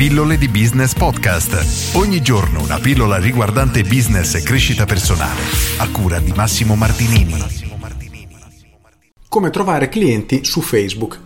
Pillole di Business Podcast. Ogni giorno una pillola riguardante business e crescita personale. A cura di Massimo Martinini. Come trovare clienti su Facebook.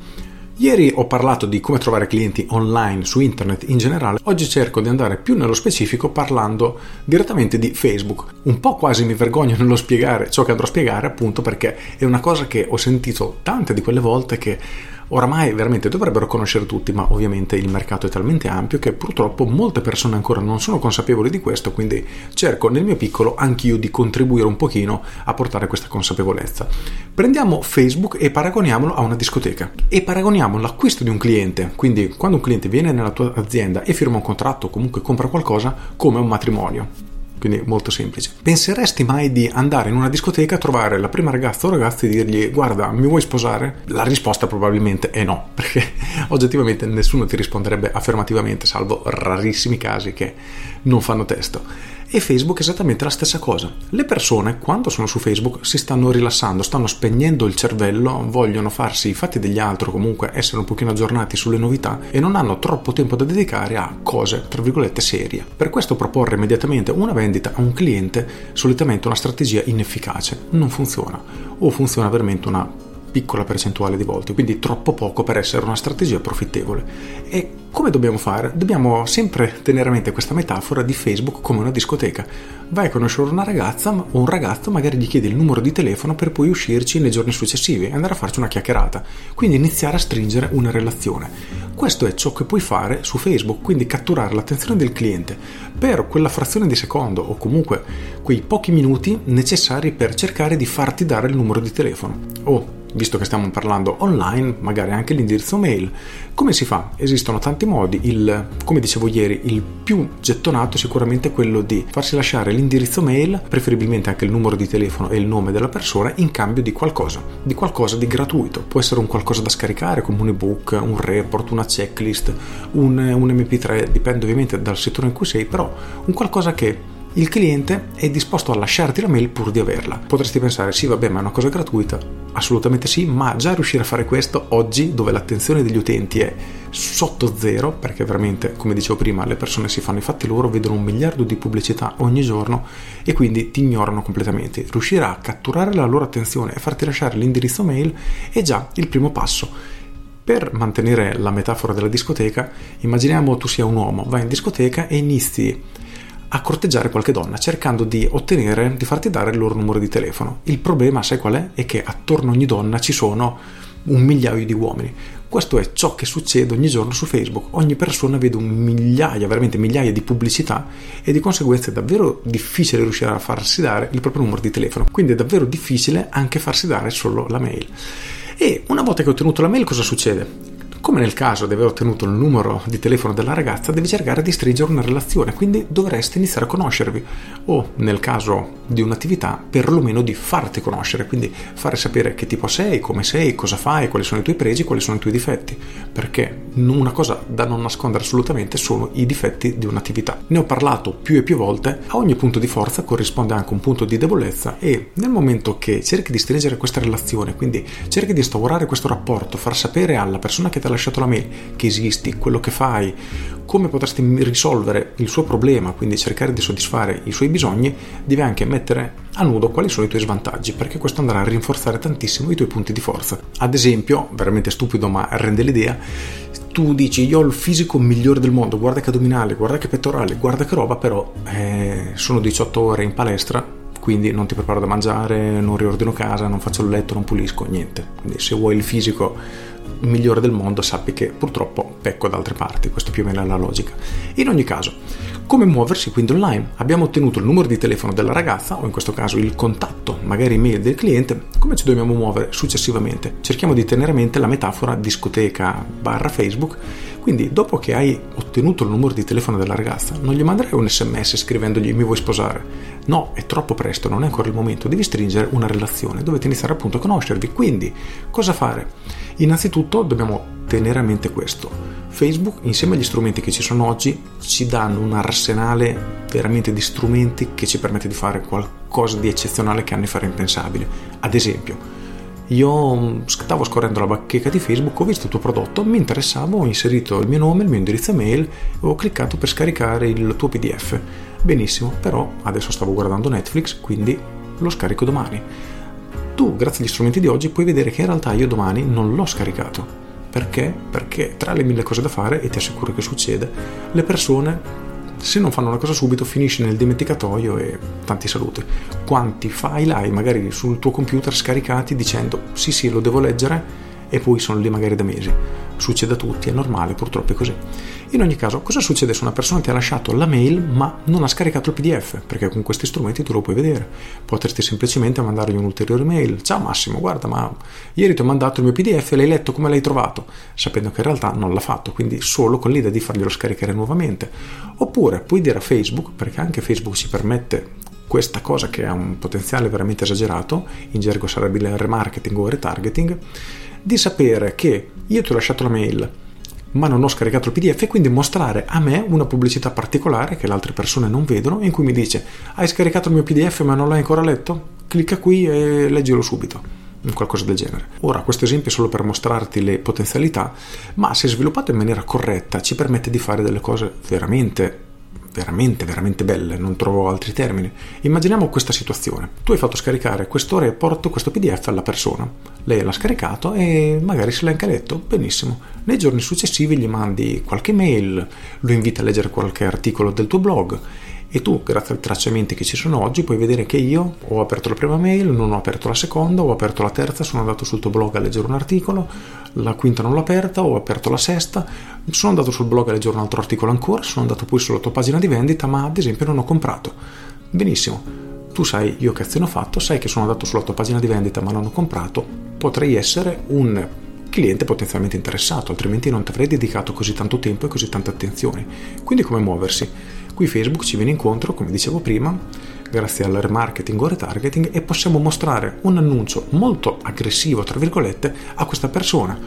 Ieri ho parlato di come trovare clienti online su internet in generale, oggi cerco di andare più nello specifico parlando direttamente di Facebook. Un po' quasi mi vergogno nello spiegare ciò che andrò a spiegare appunto perché è una cosa che ho sentito tante di quelle volte che oramai veramente dovrebbero conoscere tutti, ma ovviamente il mercato è talmente ampio che purtroppo molte persone ancora non sono consapevoli di questo, quindi cerco nel mio piccolo anch'io di contribuire un pochino a portare questa consapevolezza. Prendiamo Facebook e paragoniamolo a una discoteca. E paragoniamo l'acquisto di un cliente, quindi quando un cliente viene nella tua azienda e firma un contratto o comunque compra qualcosa come un matrimonio quindi molto semplice. Penseresti mai di andare in una discoteca, trovare la prima ragazza o ragazzo e dirgli guarda, mi vuoi sposare? La risposta probabilmente è no, perché oggettivamente nessuno ti risponderebbe affermativamente, salvo rarissimi casi che non fanno testo. E Facebook è esattamente la stessa cosa. Le persone, quando sono su Facebook, si stanno rilassando, stanno spegnendo il cervello, vogliono farsi i fatti degli altri, comunque essere un pochino aggiornati sulle novità e non hanno troppo tempo da dedicare a cose, tra virgolette, serie. Per questo proporre immediatamente una vendita a un cliente solitamente una strategia inefficace, non funziona o funziona veramente una piccola percentuale di volte, quindi troppo poco per essere una strategia profittevole. E come dobbiamo fare? Dobbiamo sempre tenere a mente questa metafora di Facebook come una discoteca. Vai a conoscere una ragazza o un ragazzo, magari gli chiedi il numero di telefono per poi uscirci nei giorni successivi e andare a farci una chiacchierata. Quindi iniziare a stringere una relazione. Questo è ciò che puoi fare su Facebook, quindi catturare l'attenzione del cliente per quella frazione di secondo o comunque quei pochi minuti necessari per cercare di farti dare il numero di telefono. O visto che stiamo parlando online, magari anche l'indirizzo mail. Come si fa? Esistono tanti modi, il, come dicevo ieri, il più gettonato è sicuramente quello di farsi lasciare l'indirizzo mail, preferibilmente anche il numero di telefono e il nome della persona, in cambio di qualcosa, di qualcosa di gratuito. Può essere un qualcosa da scaricare come un ebook, un report, una checklist, un, un mp3, dipende ovviamente dal settore in cui sei, però un qualcosa che il cliente è disposto a lasciarti la mail pur di averla. Potresti pensare, sì, vabbè, ma è una cosa gratuita. Assolutamente sì, ma già riuscire a fare questo oggi, dove l'attenzione degli utenti è sotto zero, perché veramente, come dicevo prima, le persone si fanno i fatti loro, vedono un miliardo di pubblicità ogni giorno e quindi ti ignorano completamente. Riuscire a catturare la loro attenzione e farti lasciare l'indirizzo mail è già il primo passo. Per mantenere la metafora della discoteca, immaginiamo tu sia un uomo, vai in discoteca e inizi a corteggiare qualche donna cercando di ottenere, di farti dare il loro numero di telefono. Il problema, sai qual è? È che attorno a ogni donna ci sono un migliaio di uomini. Questo è ciò che succede ogni giorno su Facebook. Ogni persona vede un migliaia, veramente migliaia di pubblicità e di conseguenza è davvero difficile riuscire a farsi dare il proprio numero di telefono. Quindi è davvero difficile anche farsi dare solo la mail. E una volta che ho ottenuto la mail cosa succede? Come nel caso di aver ottenuto il numero di telefono della ragazza, devi cercare di stringere una relazione, quindi dovresti iniziare a conoscervi o nel caso di un'attività perlomeno di farti conoscere, quindi fare sapere che tipo sei, come sei, cosa fai, quali sono i tuoi pregi, quali sono i tuoi difetti, perché una cosa da non nascondere assolutamente sono i difetti di un'attività. Ne ho parlato più e più volte, a ogni punto di forza corrisponde anche un punto di debolezza e nel momento che cerchi di stringere questa relazione, quindi cerchi di instaurare questo rapporto, far sapere alla persona che ti ha lasciato la mail che esisti, quello che fai, come potresti risolvere il suo problema, quindi cercare di soddisfare i suoi bisogni, devi anche mettere a nudo quali sono i tuoi svantaggi, perché questo andrà a rinforzare tantissimo i tuoi punti di forza. Ad esempio, veramente stupido ma rende l'idea, tu dici io ho il fisico migliore del mondo, guarda che addominale, guarda che pettorale, guarda che roba, però eh, sono 18 ore in palestra, quindi non ti preparo da mangiare, non riordino casa, non faccio il letto, non pulisco, niente. Quindi se vuoi il fisico migliore del mondo sappi che purtroppo pecco da altre parti, questo più o meno è la logica. In ogni caso, come muoversi quindi online? Abbiamo ottenuto il numero di telefono della ragazza o in questo caso il contatto, magari email del cliente, come ci dobbiamo muovere successivamente? Cerchiamo di tenere a mente la metafora discoteca barra Facebook, quindi dopo che hai ottenuto il numero di telefono della ragazza non gli manderai un sms scrivendogli mi vuoi sposare? No, è troppo presto, non è ancora il momento, devi stringere una relazione, dovete iniziare appunto a conoscervi, quindi cosa fare? Innanzitutto dobbiamo tenere a mente questo. Facebook, insieme agli strumenti che ci sono oggi, ci danno un arsenale veramente di strumenti che ci permette di fare qualcosa di eccezionale che anni fa era impensabile. Ad esempio, io mm, stavo scorrendo la bacheca di Facebook, ho visto il tuo prodotto, mi interessava, ho inserito il mio nome, il mio indirizzo email, ho cliccato per scaricare il tuo PDF. Benissimo, però adesso stavo guardando Netflix, quindi lo scarico domani. Tu, grazie agli strumenti di oggi, puoi vedere che in realtà io domani non l'ho scaricato. Perché? Perché tra le mille cose da fare, e ti assicuro che succede, le persone se non fanno una cosa subito finisci nel dimenticatoio e tanti saluti. Quanti file hai magari sul tuo computer scaricati dicendo sì sì lo devo leggere e poi sono lì magari da mesi. Succede a tutti, è normale, purtroppo è così. In ogni caso, cosa succede se una persona ti ha lasciato la mail ma non ha scaricato il PDF? Perché con questi strumenti tu lo puoi vedere. Potresti semplicemente mandargli un'ulteriore mail. Ciao Massimo, guarda, ma ieri ti ho mandato il mio PDF e l'hai letto come l'hai trovato? Sapendo che in realtà non l'ha fatto, quindi solo con l'idea di farglielo scaricare nuovamente. Oppure puoi dire a Facebook, perché anche Facebook ci permette questa cosa che ha un potenziale veramente esagerato, in gergo sarebbe il remarketing o retargeting, di sapere che io ti ho lasciato la mail ma non ho scaricato il PDF e quindi mostrare a me una pubblicità particolare che le altre persone non vedono in cui mi dice hai scaricato il mio PDF ma non l'hai ancora letto? Clicca qui e leggilo subito qualcosa del genere. Ora, questo esempio è solo per mostrarti le potenzialità, ma se sviluppato in maniera corretta ci permette di fare delle cose veramente veramente, veramente belle, non trovo altri termini. Immaginiamo questa situazione. Tu hai fatto scaricare questo report, questo PDF alla persona. Lei l'ha scaricato e magari se l'ha anche letto. Benissimo. Nei giorni successivi gli mandi qualche mail, lo invita a leggere qualche articolo del tuo blog e tu, grazie ai tracciamenti che ci sono oggi, puoi vedere che io ho aperto la prima mail, non ho aperto la seconda, ho aperto la terza, sono andato sul tuo blog a leggere un articolo, la quinta non l'ho aperta, ho aperto la sesta, sono andato sul blog a leggere un altro articolo ancora, sono andato poi sulla tua pagina di vendita, ma ad esempio non ho comprato. Benissimo, tu sai io che azione ho fatto, sai che sono andato sulla tua pagina di vendita ma non ho comprato, potrei essere un cliente potenzialmente interessato, altrimenti non ti avrei dedicato così tanto tempo e così tante attenzioni. Quindi come muoversi? Qui Facebook ci viene incontro, come dicevo prima, grazie al remarketing o retargeting e possiamo mostrare un annuncio molto aggressivo, tra virgolette, a questa persona.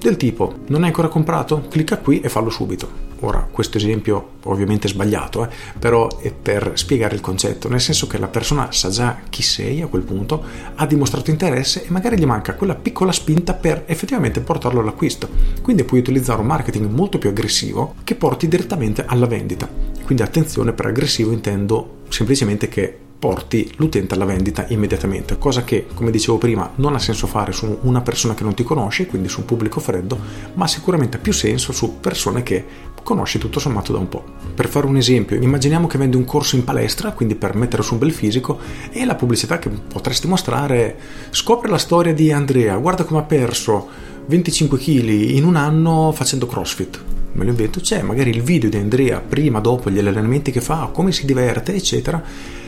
Del tipo, non hai ancora comprato? Clicca qui e fallo subito. Ora, questo esempio ovviamente è sbagliato, eh, però è per spiegare il concetto, nel senso che la persona sa già chi sei a quel punto, ha dimostrato interesse e magari gli manca quella piccola spinta per effettivamente portarlo all'acquisto. Quindi puoi utilizzare un marketing molto più aggressivo che porti direttamente alla vendita. Quindi attenzione, per aggressivo intendo semplicemente che porti l'utente alla vendita immediatamente, cosa che, come dicevo prima, non ha senso fare su una persona che non ti conosce, quindi su un pubblico freddo, ma sicuramente ha più senso su persone che conosci tutto sommato da un po'. Per fare un esempio, immaginiamo che vendi un corso in palestra, quindi per mettere su un bel fisico, e la pubblicità che potresti mostrare scopre la storia di Andrea, guarda come ha perso 25 kg in un anno facendo CrossFit me lo invento, c'è magari il video di Andrea prima, dopo gli allenamenti che fa, come si diverte, eccetera,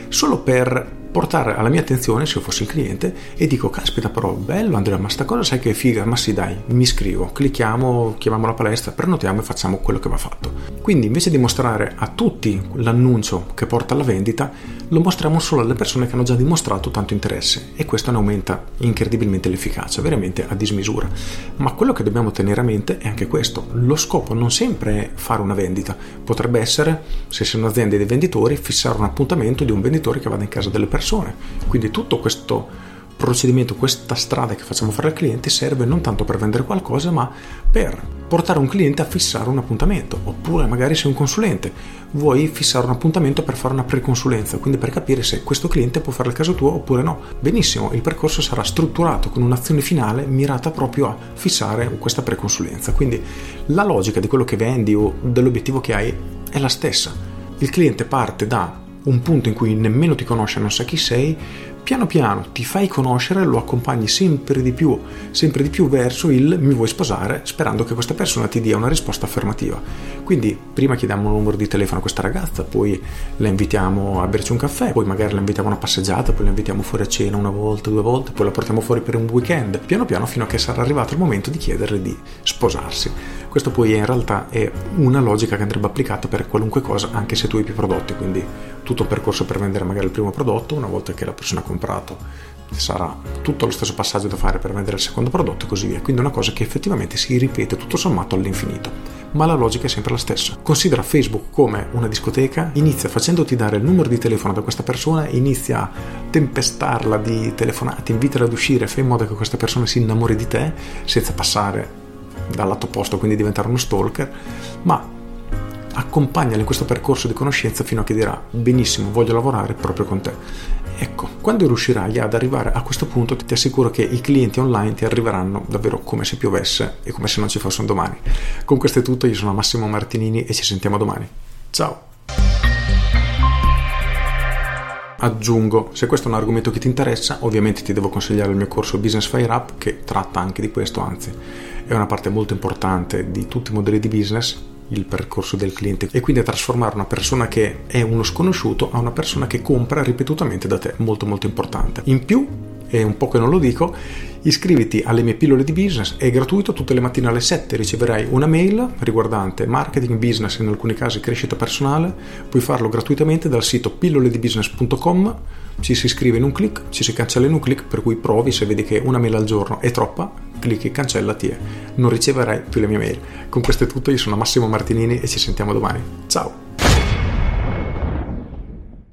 solo per portare alla mia attenzione se fossi il cliente e dico caspita però bello Andrea ma sta cosa sai che figa? Ma sì dai mi iscrivo clicchiamo chiamiamo la palestra prenotiamo e facciamo quello che va fatto. Quindi invece di mostrare a tutti l'annuncio che porta alla vendita lo mostriamo solo alle persone che hanno già dimostrato tanto interesse e questo ne aumenta incredibilmente l'efficacia veramente a dismisura. Ma quello che dobbiamo tenere a mente è anche questo lo scopo non sempre è fare una vendita. Potrebbe essere se sei un'azienda di venditori fissare un appuntamento di un venditore che vada in casa delle persone persone. Quindi tutto questo procedimento, questa strada che facciamo fare al cliente serve non tanto per vendere qualcosa, ma per portare un cliente a fissare un appuntamento. Oppure magari sei un consulente, vuoi fissare un appuntamento per fare una preconsulenza, quindi per capire se questo cliente può fare il caso tuo oppure no. Benissimo, il percorso sarà strutturato con un'azione finale mirata proprio a fissare questa preconsulenza. Quindi la logica di quello che vendi o dell'obiettivo che hai è la stessa. Il cliente parte da un punto in cui nemmeno ti conosce, non sa chi sei, piano piano ti fai conoscere, lo accompagni sempre di più, sempre di più verso il mi vuoi sposare, sperando che questa persona ti dia una risposta affermativa. Quindi prima chiediamo un numero di telefono a questa ragazza, poi la invitiamo a berci un caffè, poi magari la invitiamo a una passeggiata, poi la invitiamo fuori a cena una volta, due volte, poi la portiamo fuori per un weekend, piano piano fino a che sarà arrivato il momento di chiederle di sposarsi. Questo poi in realtà è una logica che andrebbe applicata per qualunque cosa, anche se tu hai più prodotti, quindi tutto un percorso per vendere magari il primo prodotto, una volta che la persona ha comprato sarà tutto lo stesso passaggio da fare per vendere il secondo prodotto e così via. Quindi è una cosa che effettivamente si ripete tutto sommato all'infinito. ma la logica è sempre la stessa. Considera Facebook come una discoteca, inizia facendoti dare il numero di telefono da questa persona, inizia a tempestarla di telefonate, invitala ad uscire, fai in modo che questa persona si innamori di te senza passare dal lato opposto, quindi diventare uno stalker, ma accompagnala in questo percorso di conoscenza fino a che dirà benissimo, voglio lavorare proprio con te. Ecco, quando riuscirai ad arrivare a questo punto ti assicuro che i clienti online ti arriveranno davvero come se piovesse e come se non ci fosse un domani. Con questo è tutto, io sono Massimo Martinini e ci sentiamo domani. Ciao! Aggiungo, se questo è un argomento che ti interessa, ovviamente ti devo consigliare il mio corso Business Fire Up che tratta anche di questo, anzi è una parte molto importante di tutti i modelli di business il percorso del cliente e quindi a trasformare una persona che è uno sconosciuto a una persona che compra ripetutamente da te, molto molto importante. In più, e un po' che non lo dico, iscriviti alle mie pillole di business, è gratuito, tutte le mattine alle 7 riceverai una mail riguardante marketing, business e in alcuni casi crescita personale, puoi farlo gratuitamente dal sito pilloledibusiness.com, ci si iscrive in un clic, ci si cancella in un clic, per cui provi se vedi che una mail al giorno è troppa, clicchi cancellati e non riceverai più le mie mail. Con questo è tutto, io sono Massimo Martinini e ci sentiamo domani. Ciao!